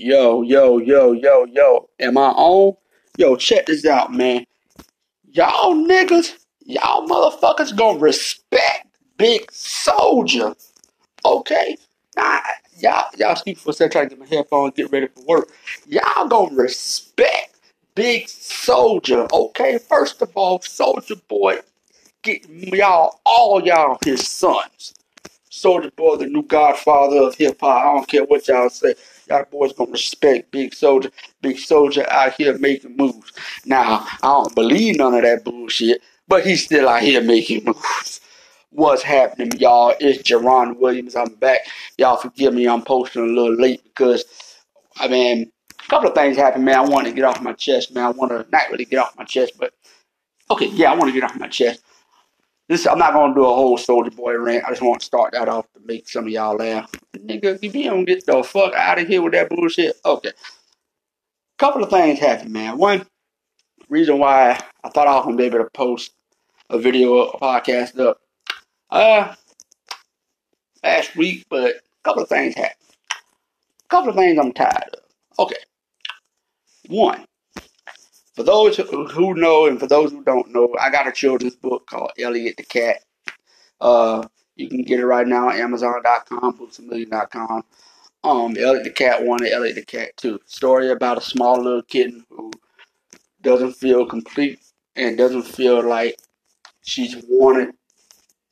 Yo, yo, yo, yo, yo. Am I on? Yo, check this out, man. Y'all niggas, y'all motherfuckers gonna respect Big Soulja. Okay? Nah, y'all, y'all excuse for a second trying to get my headphones, get ready for work. Y'all gonna respect Big Soulja. Okay? First of all, Soulja Boy, get y'all, all y'all his sons. Soulja Boy, the new godfather of hip hop. I don't care what y'all say. Y'all boys gonna respect Big Soulja. Big Soulja out here making moves. Now, I don't believe none of that bullshit, but he's still out here making moves. What's happening, y'all? It's Jeron Williams. I'm back. Y'all forgive me, I'm posting a little late because, I mean, a couple of things happened, man. I wanted to get off my chest, man. I want to not really get off my chest, but okay, yeah, I want to get off my chest. This I'm not gonna do a whole Soulja Boy rant. I just want to start that off to make some of y'all laugh. Nigga, if you don't get the fuck out of here with that bullshit, okay. Couple of things happened, man. One reason why I thought I was gonna be able to post a video, a podcast up, uh, last week, but a couple of things happened. A couple of things I'm tired of. Okay. One, for those who know and for those who don't know, I got a children's book called Elliot the Cat. Uh, you can get it right now on Amazon.com, BooksAMillion.com. Um, Elliot the Cat 1 and Elliot the Cat 2. Story about a small little kitten who doesn't feel complete and doesn't feel like she's wanted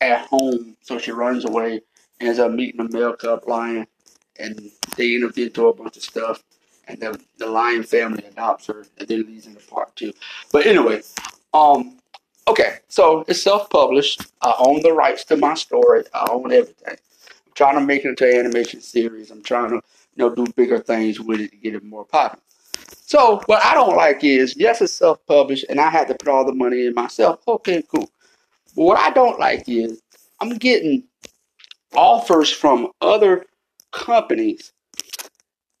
at home, so she runs away, ends up meeting a male cub lion, and they end up getting into a bunch of stuff and the the lion family adopts her, and then leads into part two. But anyway, um, okay, so it's self-published. I own the rights to my story. I own everything. I'm trying to make it into an animation series. I'm trying to, you know, do bigger things with it to get it more popular. So what I don't like is, yes, it's self-published, and I had to put all the money in myself. Okay, cool. But what I don't like is, I'm getting offers from other companies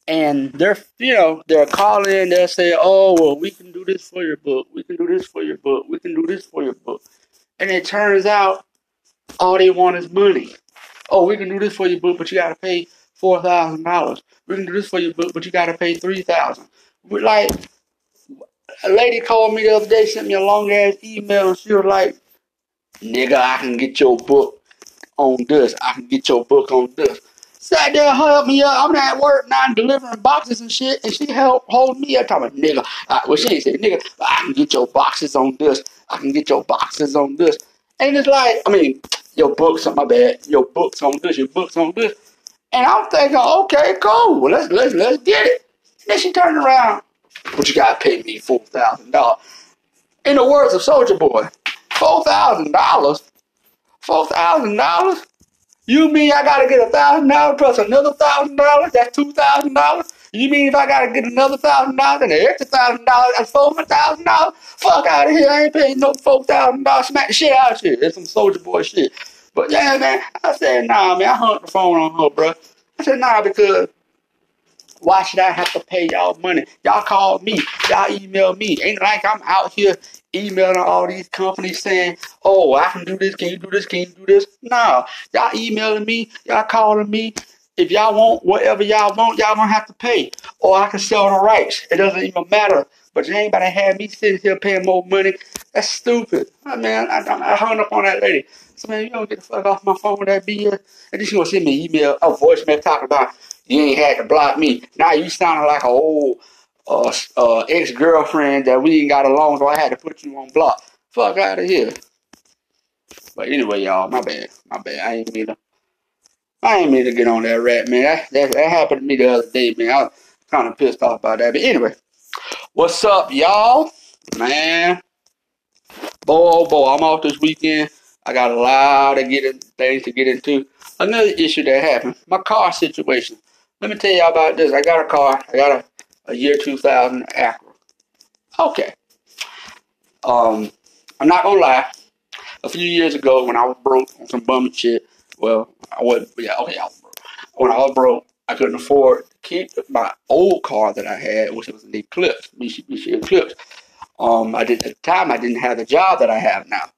and they're you know they're calling and they'll say oh well we can do this for your book. We can do this for your book. We can do this for your book. And it turns out all they want is money. Oh we can do this for your book but you got to pay four thousand dollars. We can do this for your book but you got to pay three thousand like a lady called me the other day sent me a long ass email. And she was like nigga i can get your book on this. I can get your book on this sat there, help me up. I'm at work now, delivering boxes and shit, and she helped hold me up. Talking nigga, uh, well she ain't say nigga. I can get your boxes on this. I can get your boxes on this. And it's like, I mean, your books on my bad. Your books on this. Your books on this. And I'm thinking, okay, cool. Well, let's let's let's get it. And then she turned around, but you gotta pay me four thousand dollars. In the words of Soulja Boy, four thousand dollars. Four thousand dollars. You mean I gotta get a thousand dollars plus another thousand dollars? That's two thousand dollars. You mean if I gotta get another thousand dollars and an extra thousand dollars, that's four thousand dollars? Fuck out of here! I ain't paying no four thousand dollars. Smack the shit out of shit. It's some soulja boy shit. But yeah, man, I said nah, man. I hung the phone on her, bro. I said nah because why should I have to pay y'all money? Y'all call me. Y'all email me. Ain't like I'm out here emailing all these companies saying, oh, I can do this. Can you do this? Can you do this? Nah, Y'all emailing me. Y'all calling me. If y'all want whatever y'all want, y'all gonna have to pay. Or I can sell the rights. It doesn't even matter. But you ain't about to have me sitting here paying more money. That's stupid. I mean, I, I hung up on that lady. So, man, you don't get the fuck off my phone with that BS. And then she gonna send me an email, a voicemail talking about you ain't had to block me. Now you sounding like an old uh, uh, ex girlfriend that we ain't got along, so I had to put you on block. Fuck out of here. But anyway, y'all, my bad, my bad. I ain't mean to. I ain't mean to get on that rap, man. That, that, that happened to me the other day, man. I was kind of pissed off about that. But anyway, what's up, y'all? Man, boy, oh boy, I'm off this weekend. I got a lot of getting things to get into. Another issue that happened, my car situation. Let me tell y'all about this. I got a car. I got a, a year 2000 Acura. Okay. Um, I'm not gonna lie. A few years ago, when I was broke on some bum shit, well, I wasn't. Yeah, okay, I was broke. When I was broke, I couldn't afford to keep my old car that I had, which was an Eclipse, Mitsubishi Eclipse. Um, I did at the time. I didn't have the job that I have now.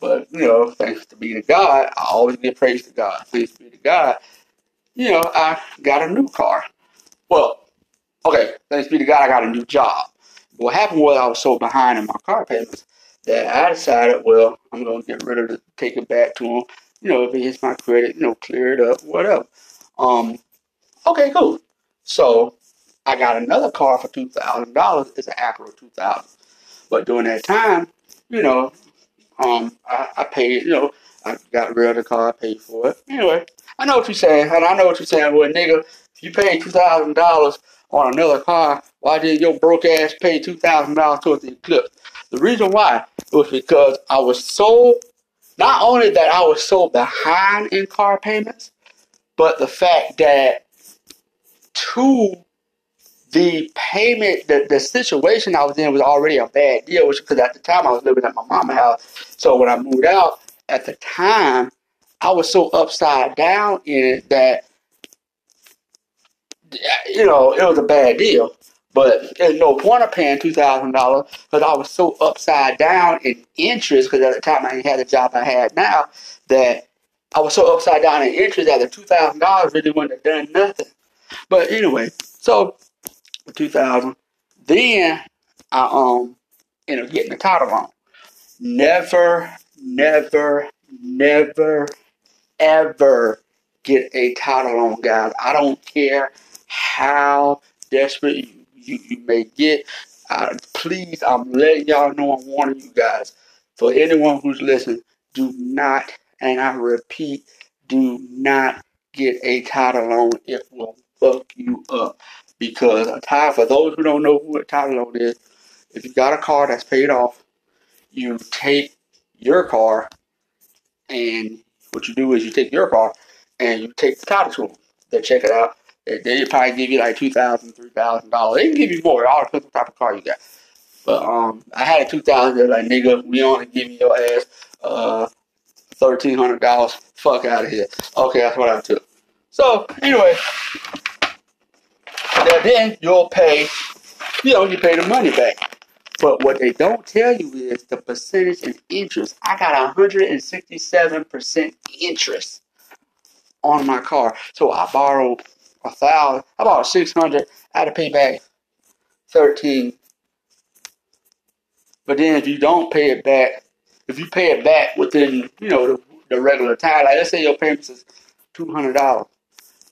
But you know, thanks to be to God, I always give praise to God. Thanks be to God, you know, I got a new car. Well, okay, thanks be to God, I got a new job. What happened was I was so behind in my car payments that I decided, well, I'm gonna get rid of it, take it back to him. You know, if it hits my credit, you know, clear it up, whatever. Um, okay, cool. So I got another car for two thousand dollars. It's an Acura two thousand. But during that time, you know, um, I, I paid. You know, I got rid of the car. I paid for it. Anyway, I know what you're saying, and I know what you're saying. Well, nigga, if you paid two thousand dollars on another car, why did your broke ass pay two thousand dollars towards the Eclipse? The reason why was because I was so not only that I was so behind in car payments, but the fact that two the payment, the, the situation I was in was already a bad deal, which because at the time I was living at my mama's house. So when I moved out, at the time, I was so upside down in it that, you know, it was a bad deal. But there's no point of paying two thousand dollars because I was so upside down in interest. Because at the time I didn't the job I had now, that I was so upside down in interest that the two thousand dollars really wouldn't have done nothing. But anyway, so 2000, then I um ended up getting the title on. Never, never, never, ever get a title on, guys. I don't care how desperate you you, you may get. Uh, please, I'm letting y'all know, I'm warning you guys. For anyone who's listening, do not, and I repeat, do not get a title loan. It will fuck you up. Because a title, for those who don't know who a title loan is, if you got a car that's paid off, you take your car and what you do is you take your car and you take the title to them. They check it out they probably give you like two thousand, three thousand dollars. They can give you more. All depends the type of car you got. But um, I had a two thousand. Like, nigga, we only give you your ass uh thirteen hundred dollars. Fuck out of here. Okay, that's what I took. So anyway, then you'll pay. You know, you pay the money back. But what they don't tell you is the percentage in interest. I got 167% interest on my car. So I borrowed a thousand, I about six hundred. I had to pay back thirteen. But then if you don't pay it back, if you pay it back within you know the, the regular time, like let's say your payments is two hundred dollars,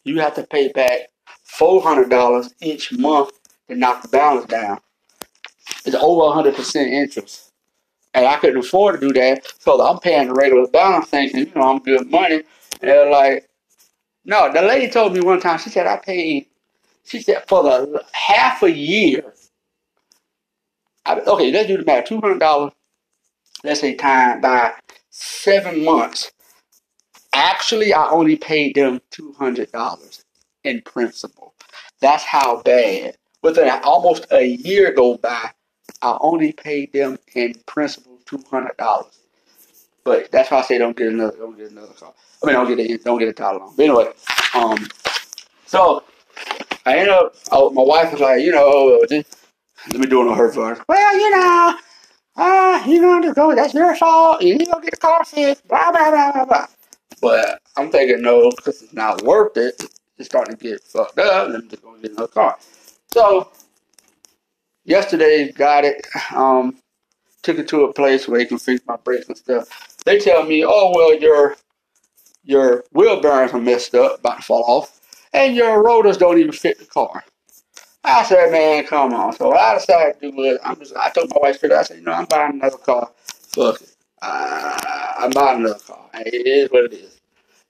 you have to pay back four hundred dollars each month to knock the balance down. It's over hundred percent interest. And I couldn't afford to do that, so I'm paying the regular balance thinking, you know, I'm good money. And they're like, no, the lady told me one time, she said, I paid, she said, for the half a year. I, okay, let's do the math. $200, let's say time by seven months. Actually, I only paid them $200 in principal. That's how bad. Within almost a year go by, I only paid them in principal $200. But that's why I say don't get another, don't get another car. I mean, don't get a don't get a on. But anyway, um, so I ended up. Oh, my wife was like, you know, let me do it on her voice. Well, you know, ah, uh, you going to go. That's your fault. You need to get the car fixed. Blah blah blah blah blah. But I'm thinking no, because it's not worth it. It's starting to get fucked up. Let me just go get another car. So yesterday, got it. Um, took it to a place where they can fix my brakes and stuff. They tell me, oh well, your your wheel bearings are messed up, about to fall off, and your rotors don't even fit the car. I said, man, come on. So I decided to do it. I'm just, I told my wife straight. I said, you know, I'm buying another car. Fuck it. Uh, I'm buying another car. It is what it is.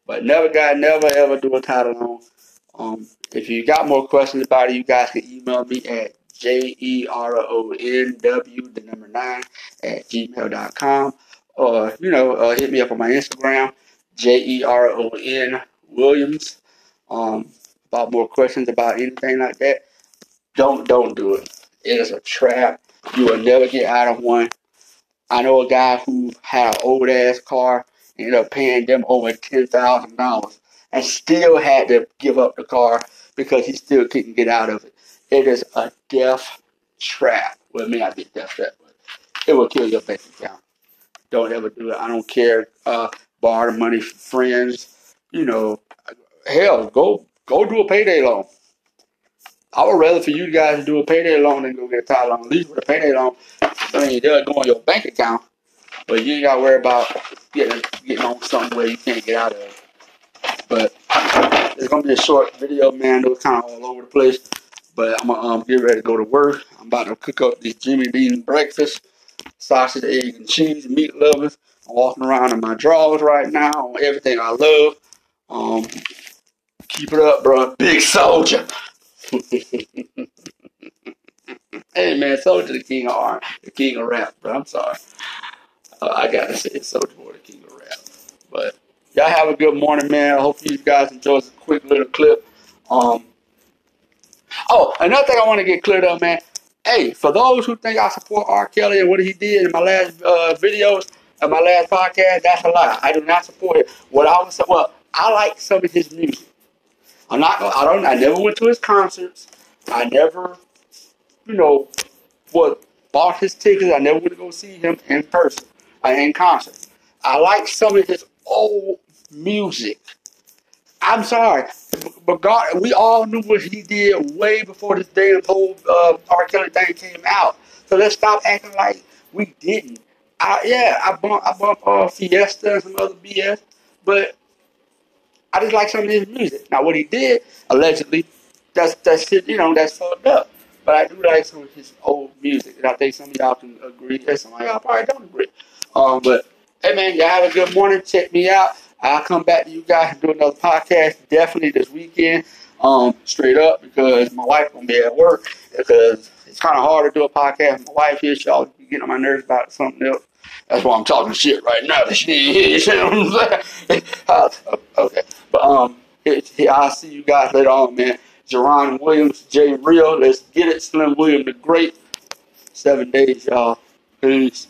But never got, never ever do a title loan. Um, if you got more questions about it, you guys can email me at J E R O N W, the number nine, at gmail.com. Or, you know, uh, hit me up on my Instagram J E R O N Williams. Um, about more questions about anything like that, don't don't do it. It is a trap. You will never get out of one. I know a guy who had an old ass car, ended up paying them over ten thousand dollars, and still had to give up the car because he still couldn't get out of it. It is a death trap. Well, it may not be a death trap, but it will kill your bank account. Don't ever do it. I don't care. Uh, borrow money from friends. You know, hell, go go do a payday loan. I would rather for you guys to do a payday loan than go get a title loan. At least with a payday loan, I mean, they'll go on your bank account, but you ain't got to worry about getting getting on something where you can't get out of. But it's gonna be a short video, man. It was kind of all over the place. But I'm gonna um, get ready to go to work. I'm about to cook up this Jimmy Dean breakfast, sausage, egg, and cheese, meat lovers. I'm walking around in my drawers right now on everything I love. Um, keep it up, bro. Big soulja. hey man, Soulja the king of R, the king of rap, bro. I'm sorry. Uh, I gotta say Soulja Boy the king of rap. But y'all have a good morning, man. I hope you guys enjoy this quick little clip. Um. Oh, another thing I want to get cleared up, man. Hey, for those who think I support R. Kelly and what he did in my last uh, videos and my last podcast, that's a lie. I do not support it. What I was well, I like some of his music. I'm not. I don't. I never went to his concerts. I never, you know, what bought his tickets. I never went to go see him in person, uh, in concert. I like some of his old music. I'm sorry, but God, we all knew what he did way before this damn whole uh, R. Kelly thing came out. So let's stop acting like we didn't. I, yeah, I bump, I bump uh, Fiesta and some other BS, but I just like some of his music. Now, what he did, allegedly, that's that's you know, that's fucked up. But I do like some of his old music, and I think some of y'all can agree, and some of y'all probably don't agree. Um, but hey, man, y'all have a good morning. Check me out. I'll come back to you guys and do another podcast definitely this weekend. Um, straight up because my wife gonna be at work because it's kind of hard to do a podcast. My wife here, y'all getting on my nerves about something else. That's why I'm talking shit right now. That she didn't. You what I'm saying? okay, but um, it, it, I'll see you guys later on, man. Jeron Williams, Jay Real, let's get it. Slim William the Great. Seven days, y'all. Peace.